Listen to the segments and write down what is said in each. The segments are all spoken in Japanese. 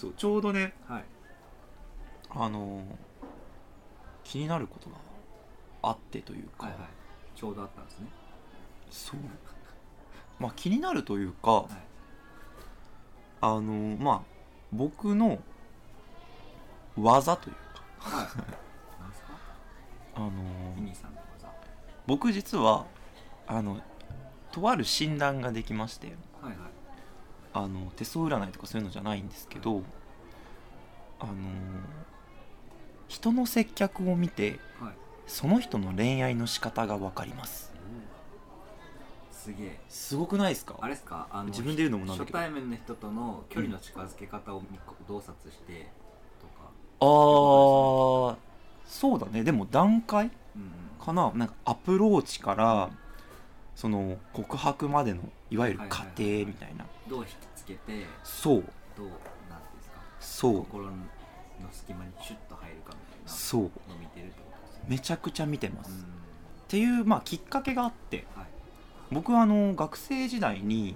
そうちょうどねはい。あの気になることがあってというか、はいはい。ちょうどあったんですね。そう。まあ気になるというか、はい。あのまあ僕の技というか。はい。あのミニさんの技。僕実はあのとある診断ができましてあの手相占いとかそういうのじゃないんですけどあの人の接客を見てはい。その人の恋愛の仕方が分かります。すげえ。すごくないですか？あれですか？あの自分で言うのもなんだけど。初対面の人との距離の近づけ方を洞察してとか。あーそうだね。でも段階うんかななんかアプローチからその告白までのいわゆる過程みたいな。どう引きつけてそう。どうなんですか？そう。心の隙間にシュッと入るかみたいなそう。のを見てるってことですね。めちゃくちゃ見てます、うん。っていう、まあ、きっかけがあってはい。僕はあの学生時代に、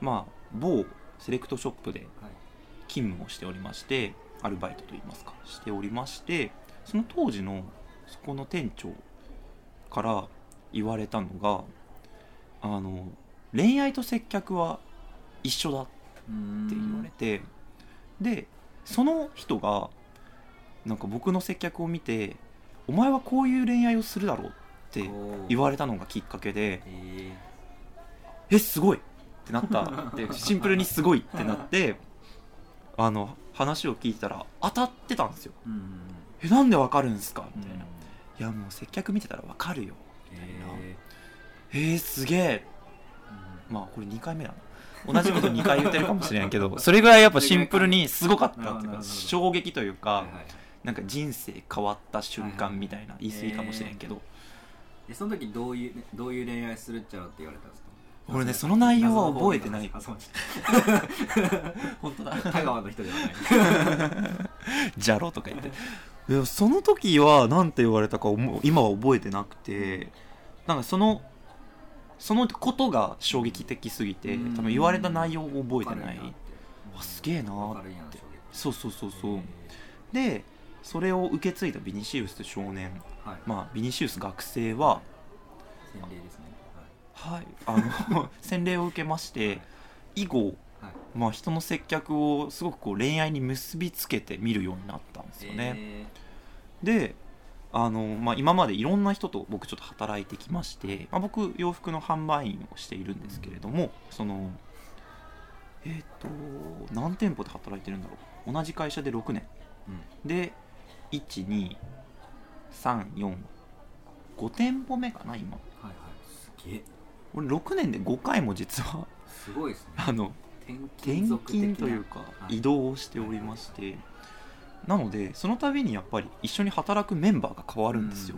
まあ、某セレクトショップではい。勤務をしておりましてアルバイトといいますかしておりましてその当時のそこの店長から言われたのがあの恋愛と接客は一緒だって言われてでその人がなんか僕の接客を見て「お前はこういう恋愛をするだろう」って言われたのがきっかけでえ「えすごい!」ってなった シンプルに「すごい!」ってなってあの話を聞いたら当たってたんですよーうん「えなんでわかるんですか?」みたいな「うんいやもう接客見てたらわかるよ」ええー、すげえ。ーまあこれ2回目だな。同じこと2回言ってるかもしれんけど それぐらいやっぱシンプルにすごかったっていうか衝撃というかはいはいなんか人生変わった瞬間みたいな言い過ぎかもしれんけど。でその時どういうどういう恋愛するっちゃろうって言われたんですか？俺ねその内容は覚えてない。あそう 本当だ。田川の人ではない。じゃろとか言って。いやその時は何て言われたか今は覚えてなくてなんかそのそのことが衝撃的すぎてうん。多分言われた内容を覚えてない。すげえなーって。そうそうそうそう。えでそれを受け継いだビニシウス少年。ーはい。まあビニシウス学生は洗礼ですね。はい。あの 洗礼を受けまして以後はい。はいまあ人の接客をすごくこう恋愛に結びつけて見るようになったんですよね、えであの、まあ、今までいろんな人と僕ちょっと働いてきまして、まあ、僕洋服の販売員をしているんですけれども、そのえっ、と何店舗で働いてるんだろう。同じ会社で6年。ーうん。で12345店舗目かな今。はいはい。すげえ。俺6年で5回も実はすごいですね。あの転転勤というかはい。移動をしておりましてなのでその度にやっぱり一緒に働くメンバーが変わるんですよ。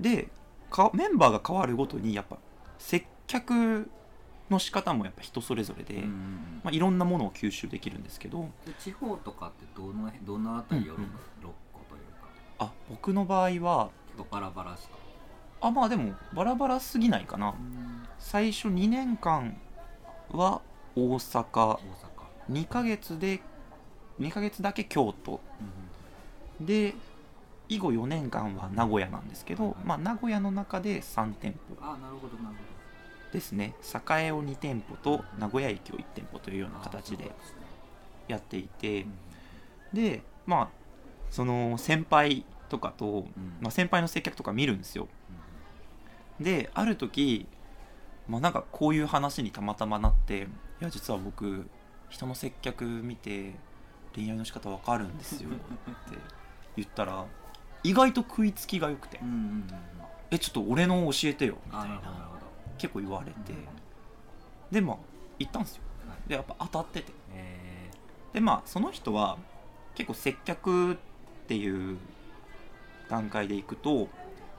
でかメンバーが変わるごとにやっぱ接客の仕方もやっぱ人それぞれで、うんうんうん。まあ、いろんなものを吸収できるんですけど。で地方とかってどのどのあたりようんうん6個というか。あ僕の場合は結構バラバラですか？あまあでもバラバラすぎないかな。うん。最初2年間は大阪。大阪。2ヶ月で2ヶ月だけ京都。で以後4年間は名古屋なんですけど、まあ、名古屋の中で3店舗。あなるほどなるほですね。栄を2店舗と名古屋駅を1店舗というようどな形でやっていてうん。でまあその先輩とかと、うん。まあ、先輩の接客とか見るんですよ。である時、まあ、なんかこういう話にたまたまなっていや実は僕人の接客見て恋愛の仕方わかるんですよ。って言ったら意外と食いつきが良くてうんうんうんうん「えちょっと俺の教えてよ」みたいあな結構言われて。うんでまあ行ったんですよ。はい。でやっぱ当たってて。えでまあその人は結構接客っていう段階でいくと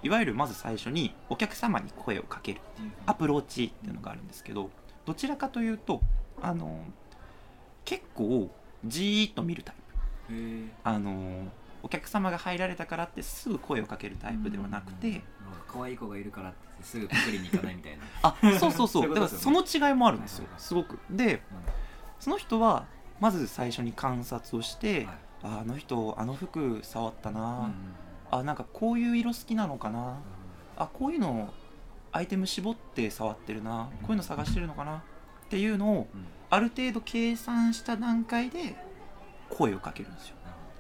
いわゆるまず最初にお客様に声をかけるーアプローチっていうのがあるんですけどどちらかというとあの結構じーっと見るタイプ。あのお客様が入られたからってすぐ声をかけるタイプではなくて、うん。うんうん可愛い子がいるからってすぐパクリに行かないみたいな。あそうそうそう。そういうだからその違いもあるんですよ。はいはい。はいすごく。でその人はまず最初に観察をして、はい。ああの人あの服触ったな、うんあなんかこういう色好きなのかなあこういうのアイテム絞って触ってるなこういうの探してるのかなっていうのをうんある程度計算した段階で声をかけるんですよ。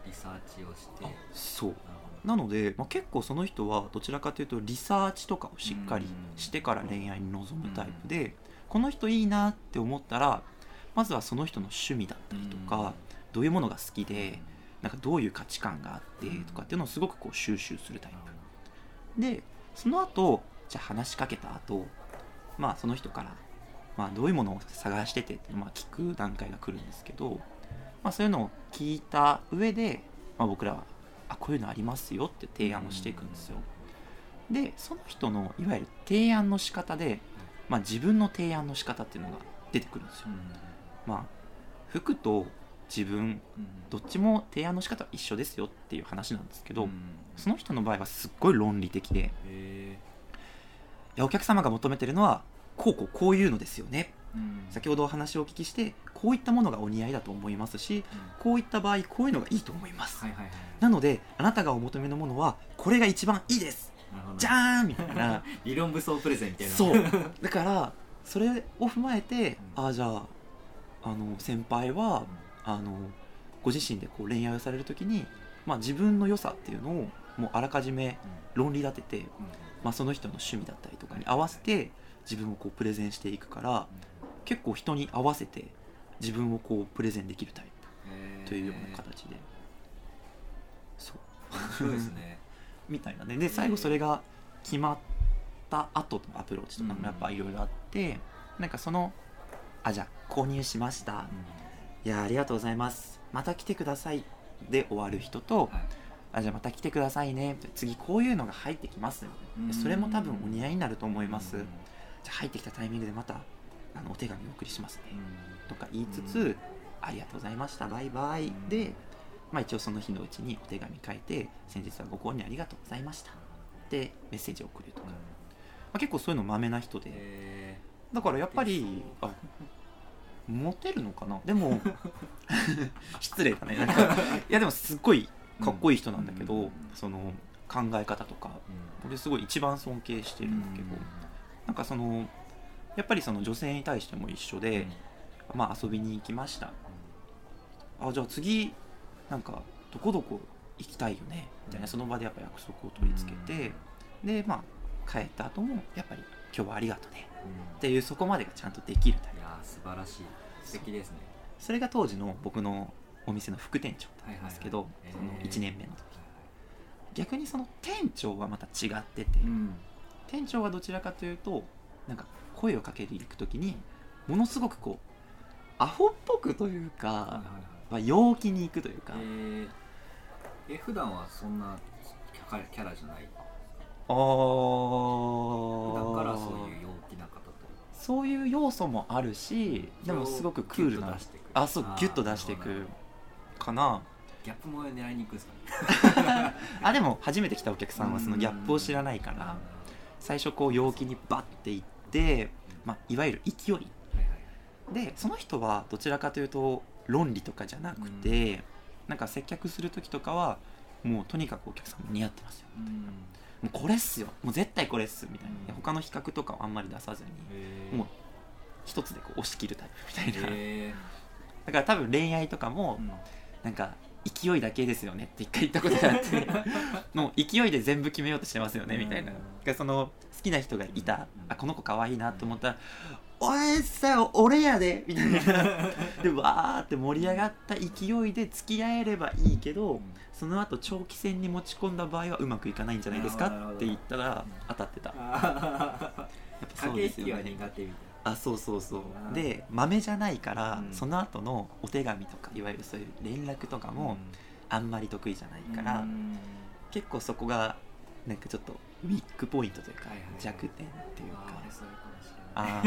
リサーチをして。そう。ほなので、まあ、結構その人はどちらかというとリサーチとかをしっかりしてから恋愛に臨むタイプでこの人いいなって思ったらまずはその人の趣味だったりとかどういうものが好きでなんかどういう価値観があってとかっていうのをすごくこう収集するタイプ。でその後じゃあ話しかけた後まあその人から、まあ、どういうものを探しててって、まあ、聞く段階が来るんですけど、まあ、そういうのを聞いた上で、まあ、僕らはあこういうのありますよって提案をしていくんですよ。でその人のいわゆる提案の仕方で、まあ、自分の提案の仕方っていうのが出てくるんですよ、まあ服と自分どっちも提案の仕方は一緒ですよっていう話なんですけど、その人の場合はすっごい論理的でいへやお客様が求めてるのはこうこうこういうのですよね。ー先ほどお話をお聞きしてこういったものがお似合いだと思いますしうん。こういった場合こういうのがいいと思います、はいはいはいなのであなたがお求めのものはこれが一番いいです。じゃーん！みたいな。理論武装プレゼンみたいな。そう。だからそれを踏まえて、うん。ああじゃああの先輩はあのご自身でこう恋愛をされる時に、まあ、自分の良さっていうのをもうあらかじめ論理立てて、まあ、その人の趣味だったりとかに合わせて自分をこうプレゼンしていくから結構人に合わせて自分をこうプレゼンできるタイプというような形で、そう。面白いですね。みたいなね。で最後それが決まった後のアプローチとかもやっぱいろいろあって、なんかそのあじゃあ購入しました。いやありがとうございます。また来てください。で終わる人と、はい。あじゃあまた来てくださいね。次こういうのが入ってきます。うん。それも多分お似合いになると思います、うんじゃあ入ってきたタイミングでまたあのお手紙お送りしますね。うん。とか言いつつ、うん。ありがとうございましたバイバイ。うん。で、まあ、一応その日のうちにお手紙書いて先日はご購入ありがとうございました。でメッセージを送るとか、まあ、結構そういうのまめな人で。へだからやっぱりあモテるのかな？でも 失礼だね。なんかいやでもすっごいかっこいい人なんだけど、うん。その考え方とか。ー俺すごい一番尊敬してるんだけど、なんかそのやっぱりその女性に対しても一緒で、まあ遊びに行きました。あじゃあ次なんかどこどこ行きたいよね？みたいなうん。その場でやっぱ約束を取り付けて、でまあ帰った後もやっぱり今日はありがとうねっていうそこまでがちゃんとできるタイプ。いやー素晴らしい。素敵ですね。それが当時の僕のお店の副店長だったんですけど、はいはいそのへー1年目の時。逆にその店長はまた違ってて、うん店長はどちらかというとなんか声をかけに行く時にものすごくこうアホっぽくというか、まあ、陽気に行くというか、えーえ普段はそんなキャラキャラじゃない？あだーからそういう陽気な方とそういう要素もあるしでもすごくクールなあそうギュッと出していくかな。ギャップも狙いに行くんですかね。あでも初めて来たお客さんはそのギャップを知らないから最初こう陽気にバッて行って、まあ、いわゆる勢い。はいはいでその人はどちらかというと論理とかじゃなくて、なんか接客する時とかはもうとにかくお客さんも似合ってますよ。うん。もうこれっすよ。もう絶対これっすみたいな、うん。他の比較とかをあんまり出さずにもう一つでこう押し切るタイプみたいな、へだから多分恋愛とかもーうん。なんか勢いだけですよねって一回言ったことがあってもう勢いで全部決めようとしてますよねみたいな、うん。その好きな人がいた、うん。あこの子可愛いなと思ったら「おいさ俺やで」みたいな。でわーって盛り上がった勢いで付き合えればいいけどその後長期戦に持ち込んだ場合はうまくいかないんじゃないですかって言ったら当たってた。やあっぱーそうですよね。苦手みたいあそうそうそう。うんで豆じゃないから、うん。その後のお手紙とかいわゆるそういう連絡とかなもあんまり得意じゃないから、うん。結構そこがなんかちょっとウィックポイントというかはいはいはい。弱点っていうか。あ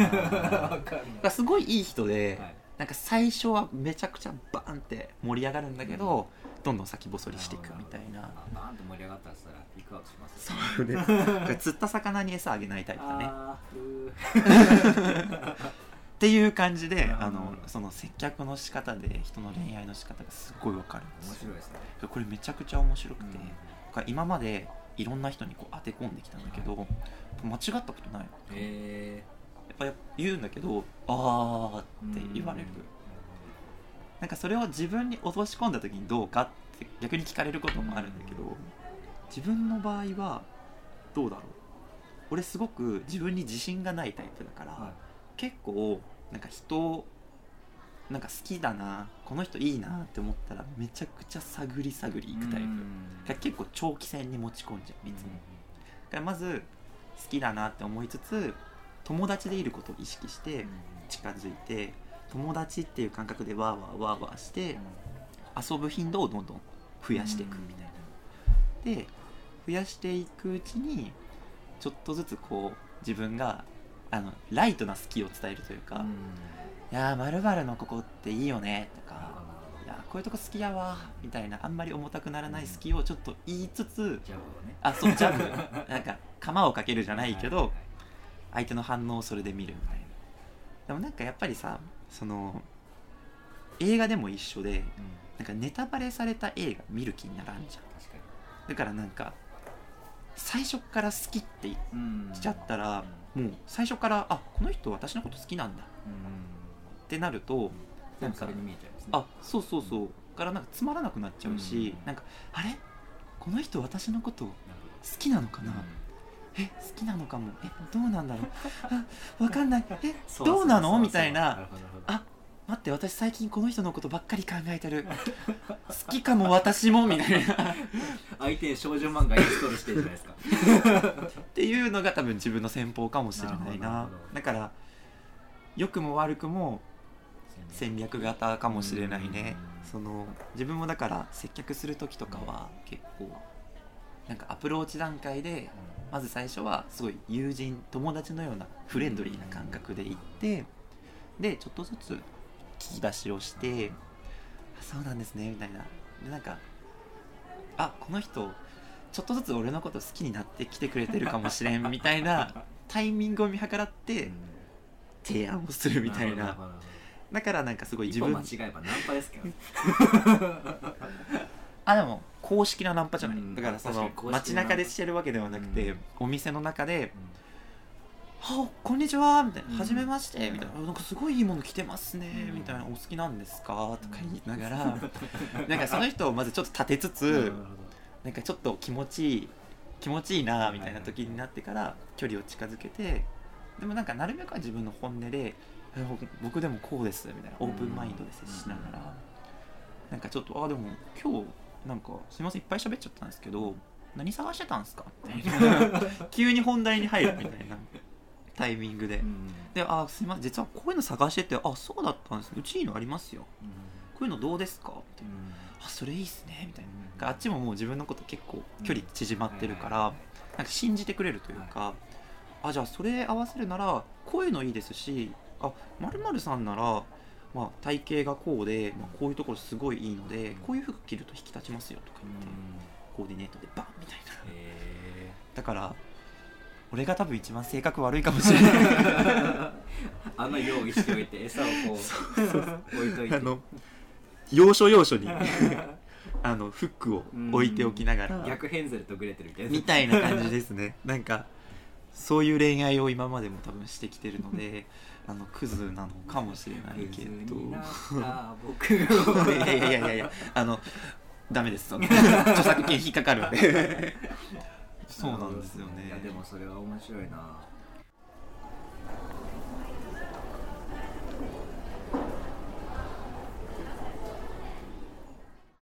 あ かすごいいい人で、はい。なんか最初はめちゃくちゃバーンって盛り上がるんだけど、どんどん先細りしていくみたいな。あバーンと盛り上がったらピークアしますそよね。うね。なんか釣った魚に餌あげないタイプだね。っていう感じでうん。あのその接客の仕方で人の恋愛の仕方がすごいわかるんですよ。面白いですね。これめちゃくちゃ面白くて、うん。今までいろんな人にこう当て込んできたんだけど間違ったことないへやっぱ言うんだけど「あー」って言われるなんかそれを自分に落とし込んだ時にどうかって逆に聞かれることもあるんだけど自分の場合はどうだろう？俺すごく自分に自信がないタイプだから、は結構なんか人をなんか好きだなこの人いいなって思ったらめちゃくちゃ探り探りいくタイプ。が結構長期戦に持ち込んじゃういつも、だからまず好きだなって思いつつ友達でいることを意識して近づいて友達っていう感覚でワーワーワーワーして遊ぶ頻度をどんどん増やしていくみたいな。で増やしていくうちにちょっとずつこう自分があのライトな好きを伝えるというか「いやーまるのここっていいよね」とか「いやーこういうとこ好きやわ」みたいなあんまり重たくならない好きをちょっと言いつつあそうジャブ。なんか釜をかけるじゃないけど、相手の反応をそれで見るみたいな。でもなんかやっぱりさその映画でも一緒でうんなんかネタバレされた映画見る気にならんじゃん。だからなんか最初から好きって言っちゃったらうん。もう最初からあこの人私のこと好きなんだ。っうん。てなるとでもそれに見えちゃいますね。あそうそうそうからなんかつまらなくなっちゃうし、うん。なんかあれ？この人私のこと好きなのかな、ほどえ好きなのかも。えどうなんだろう。あわかんない。えどうなの？みたいな。あ待って私最近この人のことばっかり考えてる。好きかも私もみたいな。相手に少女漫画インストールしてるじゃないですか。っていうのが多分自分の戦法かもしれないな。だから良くも悪くも戦略型かもしれないね。うん。その自分もだから接客する時とかは結構なんかアプローチ段階でまず最初はすごい友人友達のようなフレンドリーな感覚で行ってでちょっとずつ聞き出しをして「あそうなんですね」みたいな。でなんか「あこの人ちょっとずつ俺のこと好きになってきてくれてるかもしれん」みたいな タイミングを見計らって提案をするみたいな。だからなんかすごい自分間違えばナンパですけど あでも公式なナンパじゃない、うん。だからその街中でしてるわけではなくて、うん。お店の中で「はこんにちは」みたいな「うんはじめまして」みたいな「なんかすごいいいもの着てますね」うん。みたいな「お好きなんですか?」とか言いながら なんかその人をまずちょっと立てつつなんかちょっと気持ちいい気持ちいいなみたいな時になってから距離を近づけてでもなんかなるべくは自分の本音で「え僕僕でもこうです」みたいなオープンマインドで接しながらなんかちょっと「あでも今日なんかすいませんいっぱい喋っちゃったんですけど何探してたんですか?」みたいな急に本題に入るみたいなタイミングで「であすいません実はこういうの探しててあそうだったんですうちいいのありますよ。こういうのどうですか?」みたいな「あそれいいっすね」みたいな。あっちももう自分のこと結構距離縮まってるから、なんか信じてくれるというか、あじゃあそれ合わせるならこういうのいいですしあまるさんなら、まあ、体型がこうで、まあ、こういうところすごいいいのでこういう服着ると引き立ちますよとか言って、コーディネートでバンみたいな。だから俺が多分一番性格悪いかもしれない。あの用意しておいて餌をこう置いといて。あの要所要所に あのフックを置いておきながら逆ヘンゼルとグレてるみたいな感じですね。なんかそういう恋愛を今までも多分してきてるので あのクズなのかもしれないけクズどいをやいやいやいやあのダメです。そ の著作権引っかかるんで。そうなんですよね。いやでもそれは面白いな